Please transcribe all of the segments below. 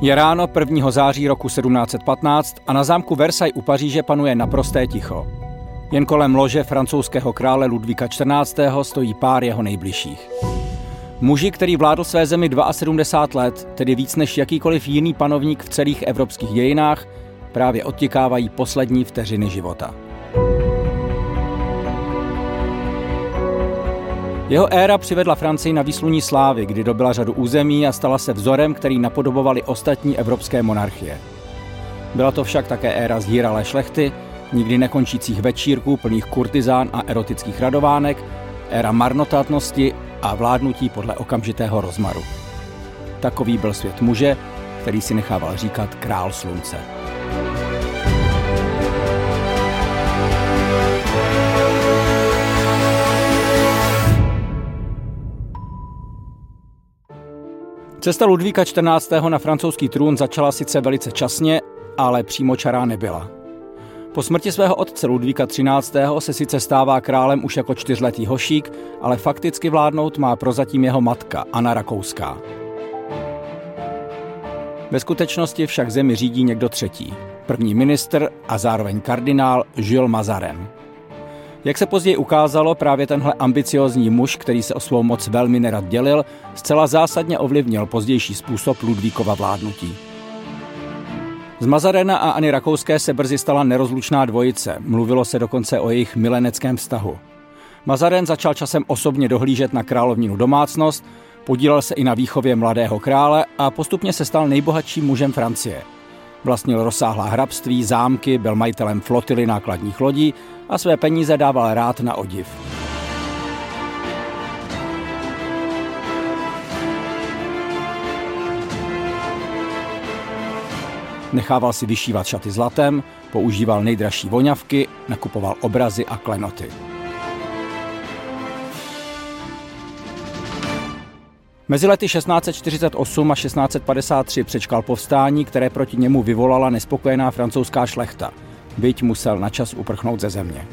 Je ráno 1. září roku 1715 a na zámku Versailles u Paříže panuje naprosté ticho. Jen kolem lože francouzského krále Ludvíka XIV. stojí pár jeho nejbližších. Muži, který vládl své zemi 72 let, tedy víc než jakýkoliv jiný panovník v celých evropských dějinách, právě odtikávají poslední vteřiny života. Jeho éra přivedla Francii na výsluní slávy, kdy dobila řadu území a stala se vzorem, který napodobovali ostatní evropské monarchie. Byla to však také éra zhýralé šlechty, nikdy nekončících večírků plných kurtizán a erotických radovánek, éra marnotátnosti a vládnutí podle okamžitého rozmaru. Takový byl svět muže, který si nechával říkat král slunce. Cesta Ludvíka XIV. na francouzský trůn začala sice velice časně, ale přímo čará nebyla. Po smrti svého otce Ludvíka XIII. se sice stává králem už jako čtyřletý hošík, ale fakticky vládnout má prozatím jeho matka, Anna Rakouská. Ve skutečnosti však zemi řídí někdo třetí. První ministr a zároveň kardinál Jules Mazarin. Jak se později ukázalo, právě tenhle ambiciozní muž, který se o svou moc velmi nerad dělil, zcela zásadně ovlivnil pozdější způsob Ludvíkova vládnutí. Z Mazarena a Ani Rakouské se brzy stala nerozlučná dvojice, mluvilo se dokonce o jejich mileneckém vztahu. Mazaren začal časem osobně dohlížet na královninu domácnost, podílel se i na výchově mladého krále a postupně se stal nejbohatším mužem Francie – Vlastnil rozsáhlá hrabství, zámky, byl majitelem flotily nákladních lodí a své peníze dával rád na odiv. Nechával si vyšívat šaty zlatem, používal nejdražší voňavky, nakupoval obrazy a klenoty. Mezi lety 1648 a 1653 přečkal povstání, které proti němu vyvolala nespokojená francouzská šlechta. Byť musel načas uprchnout ze země.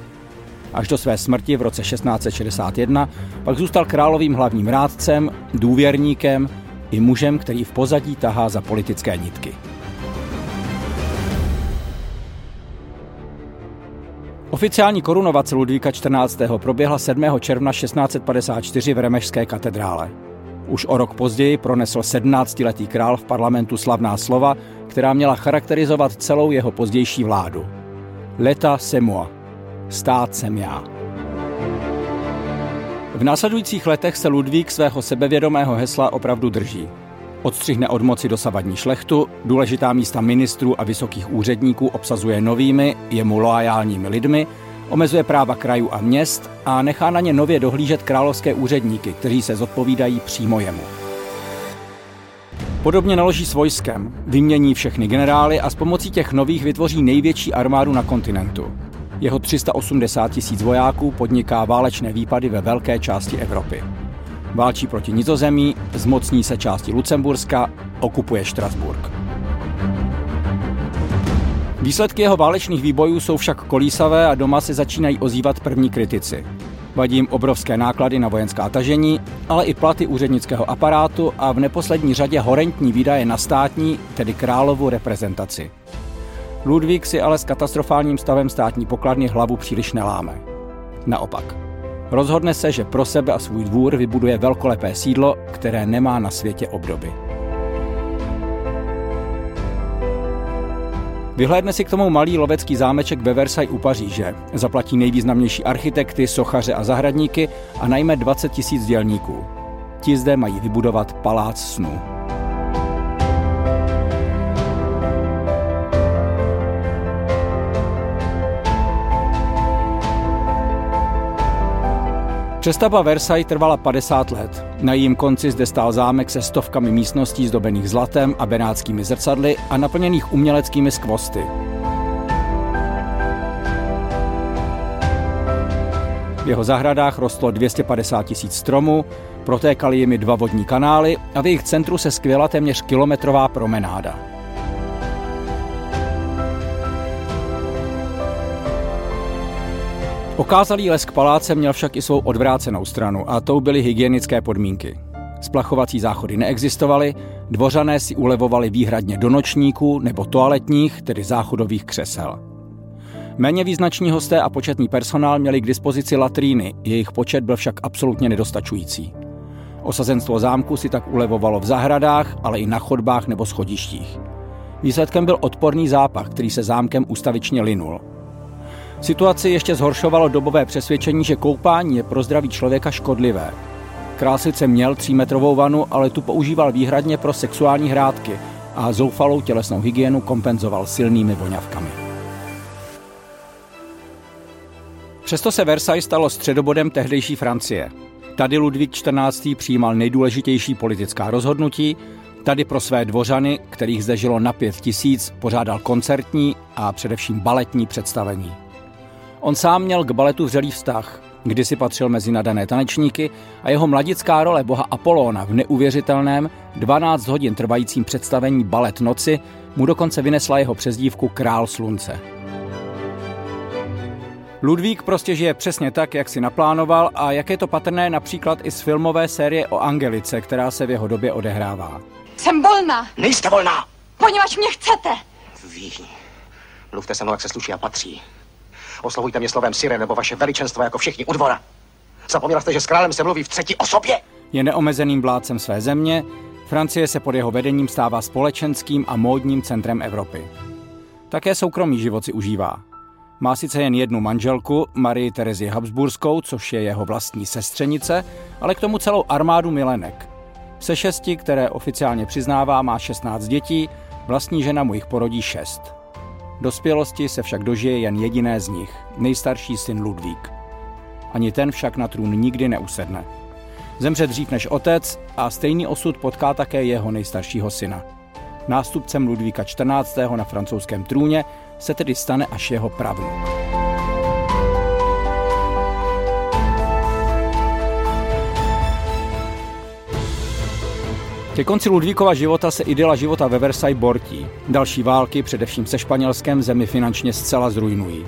Až do své smrti v roce 1661 pak zůstal královým hlavním rádcem, důvěrníkem i mužem, který v pozadí tahá za politické nitky. Oficiální korunovace Ludvíka XIV. proběhla 7. června 1654 v Remešské katedrále. Už o rok později pronesl 17-letý král v parlamentu slavná slova, která měla charakterizovat celou jeho pozdější vládu. Leta se moi. Stát jsem já. V následujících letech se Ludvík svého sebevědomého hesla opravdu drží. Odstřihne od moci dosavadní šlechtu, důležitá místa ministrů a vysokých úředníků obsazuje novými, jemu loajálními lidmi, omezuje práva krajů a měst a nechá na ně nově dohlížet královské úředníky, kteří se zodpovídají přímo jemu. Podobně naloží s vojskem, vymění všechny generály a s pomocí těch nových vytvoří největší armádu na kontinentu. Jeho 380 tisíc vojáků podniká válečné výpady ve velké části Evropy. Válčí proti Nizozemí, zmocní se části Lucemburska, okupuje Štrasburg. Výsledky jeho válečných výbojů jsou však kolísavé a doma se začínají ozývat první kritici. Vadí jim obrovské náklady na vojenská tažení, ale i platy úřednického aparátu a v neposlední řadě horentní výdaje na státní, tedy královu reprezentaci. Ludvík si ale s katastrofálním stavem státní pokladny hlavu příliš neláme. Naopak. Rozhodne se, že pro sebe a svůj dvůr vybuduje velkolepé sídlo, které nemá na světě obdoby. Vyhlédne si k tomu malý lovecký zámeček ve Versailles u Paříže. Zaplatí nejvýznamnější architekty, sochaře a zahradníky a najme 20 tisíc dělníků. Ti zde mají vybudovat palác snů. Přestavba Versailles trvala 50 let. Na jejím konci zde stál zámek se stovkami místností zdobených zlatem a benátskými zrcadly a naplněných uměleckými skvosty. V jeho zahradách rostlo 250 tisíc stromů, protékaly jimi dva vodní kanály a v jejich centru se skvěla téměř kilometrová promenáda. Okázalý lesk paláce měl však i svou odvrácenou stranu a tou byly hygienické podmínky. Splachovací záchody neexistovaly, dvořané si ulevovali výhradně do nočníků nebo toaletních, tedy záchodových křesel. Méně význační hosté a početný personál měli k dispozici latríny, jejich počet byl však absolutně nedostačující. Osazenstvo zámku si tak ulevovalo v zahradách, ale i na chodbách nebo schodištích. Výsledkem byl odporný zápach, který se zámkem ustavičně linul – Situaci ještě zhoršovalo dobové přesvědčení, že koupání je pro zdraví člověka škodlivé. Král sice měl třímetrovou vanu, ale tu používal výhradně pro sexuální hrádky a zoufalou tělesnou hygienu kompenzoval silnými voňavkami. Přesto se Versailles stalo středobodem tehdejší Francie. Tady Ludvík XIV. přijímal nejdůležitější politická rozhodnutí, tady pro své dvořany, kterých zde žilo na pět tisíc, pořádal koncertní a především baletní představení. On sám měl k baletu vřelý vztah, kdysi patřil mezi nadané tanečníky a jeho mladická role boha Apolóna v neuvěřitelném 12 hodin trvajícím představení Balet noci mu dokonce vynesla jeho přezdívku Král slunce. Ludvík prostě žije přesně tak, jak si naplánoval a jak je to patrné například i z filmové série o Angelice, která se v jeho době odehrává. Jsem volná. Nejste volná. Poněvadž mě chcete. Ví. Mluvte se mnou, jak se sluší a patří. Oslovujte mě slovem Sire nebo vaše veličenstvo jako všichni u dvora. Zapomněla jste, že s králem se mluví v třetí osobě? Je neomezeným vládcem své země, Francie se pod jeho vedením stává společenským a módním centrem Evropy. Také soukromý život si užívá. Má sice jen jednu manželku, Marii Terezi Habsburskou, což je jeho vlastní sestřenice, ale k tomu celou armádu milenek. Se šesti, které oficiálně přiznává, má 16 dětí, vlastní žena mu jich porodí šest. Dospělosti se však dožije jen jediné z nich, nejstarší syn Ludvík. Ani ten však na trůn nikdy neusedne. Zemře dřív než otec a stejný osud potká také jeho nejstaršího syna. Nástupcem Ludvíka XIV. na francouzském trůně se tedy stane až jeho pravnuk. Ke konci Ludvíkova života se idyla života ve Versailles bortí. Další války, především se Španělskem, zemi finančně zcela zrujnují.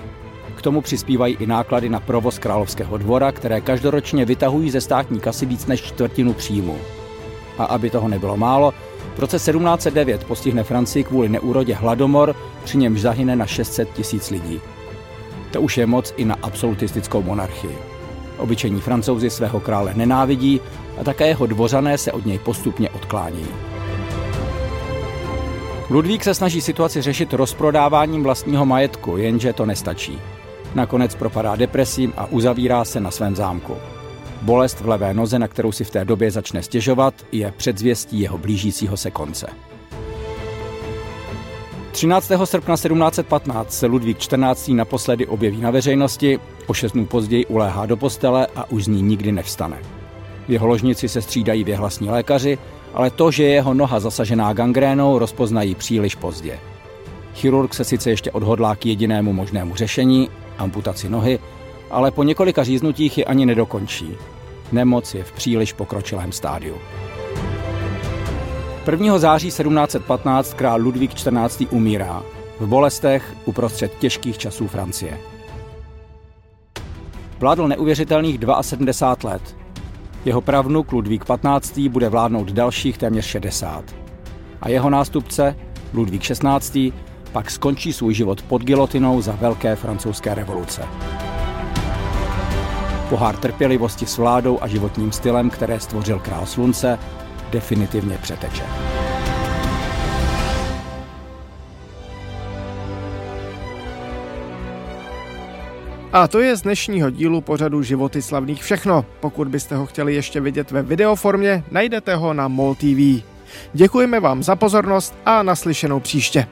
K tomu přispívají i náklady na provoz královského dvora, které každoročně vytahují ze státní kasy víc než čtvrtinu příjmu. A aby toho nebylo málo, v roce 1709 postihne Francii kvůli neúrodě hladomor, při němž zahyne na 600 tisíc lidí. To už je moc i na absolutistickou monarchii. Obyčejní francouzi svého krále nenávidí a také jeho dvořané se od něj postupně odklánějí. Ludvík se snaží situaci řešit rozprodáváním vlastního majetku, jenže to nestačí. Nakonec propadá depresím a uzavírá se na svém zámku. Bolest v levé noze, na kterou si v té době začne stěžovat, je předzvěstí jeho blížícího se konce. 13. srpna 1715 se Ludvík XIV. naposledy objeví na veřejnosti, o šest dnů později uléhá do postele a už z ní nikdy nevstane. V jeho ložnici se střídají věhlasní lékaři, ale to, že je jeho noha zasažená gangrénou, rozpoznají příliš pozdě. Chirurg se sice ještě odhodlá k jedinému možnému řešení, amputaci nohy, ale po několika říznutích ji ani nedokončí. Nemoc je v příliš pokročilém stádiu. 1. září 1715 král Ludvík XIV. umírá v bolestech uprostřed těžkých časů Francie. Vládl neuvěřitelných 72 let. Jeho pravnuk Ludvík XV. bude vládnout dalších téměř 60. A jeho nástupce, Ludvík XVI., pak skončí svůj život pod gilotinou za velké francouzské revoluce. Pohár trpělivosti s vládou a životním stylem, které stvořil král slunce, definitivně přeteče. A to je z dnešního dílu pořadu Životy slavných všechno. Pokud byste ho chtěli ještě vidět ve videoformě, najdete ho na MOL TV. Děkujeme vám za pozornost a naslyšenou příště.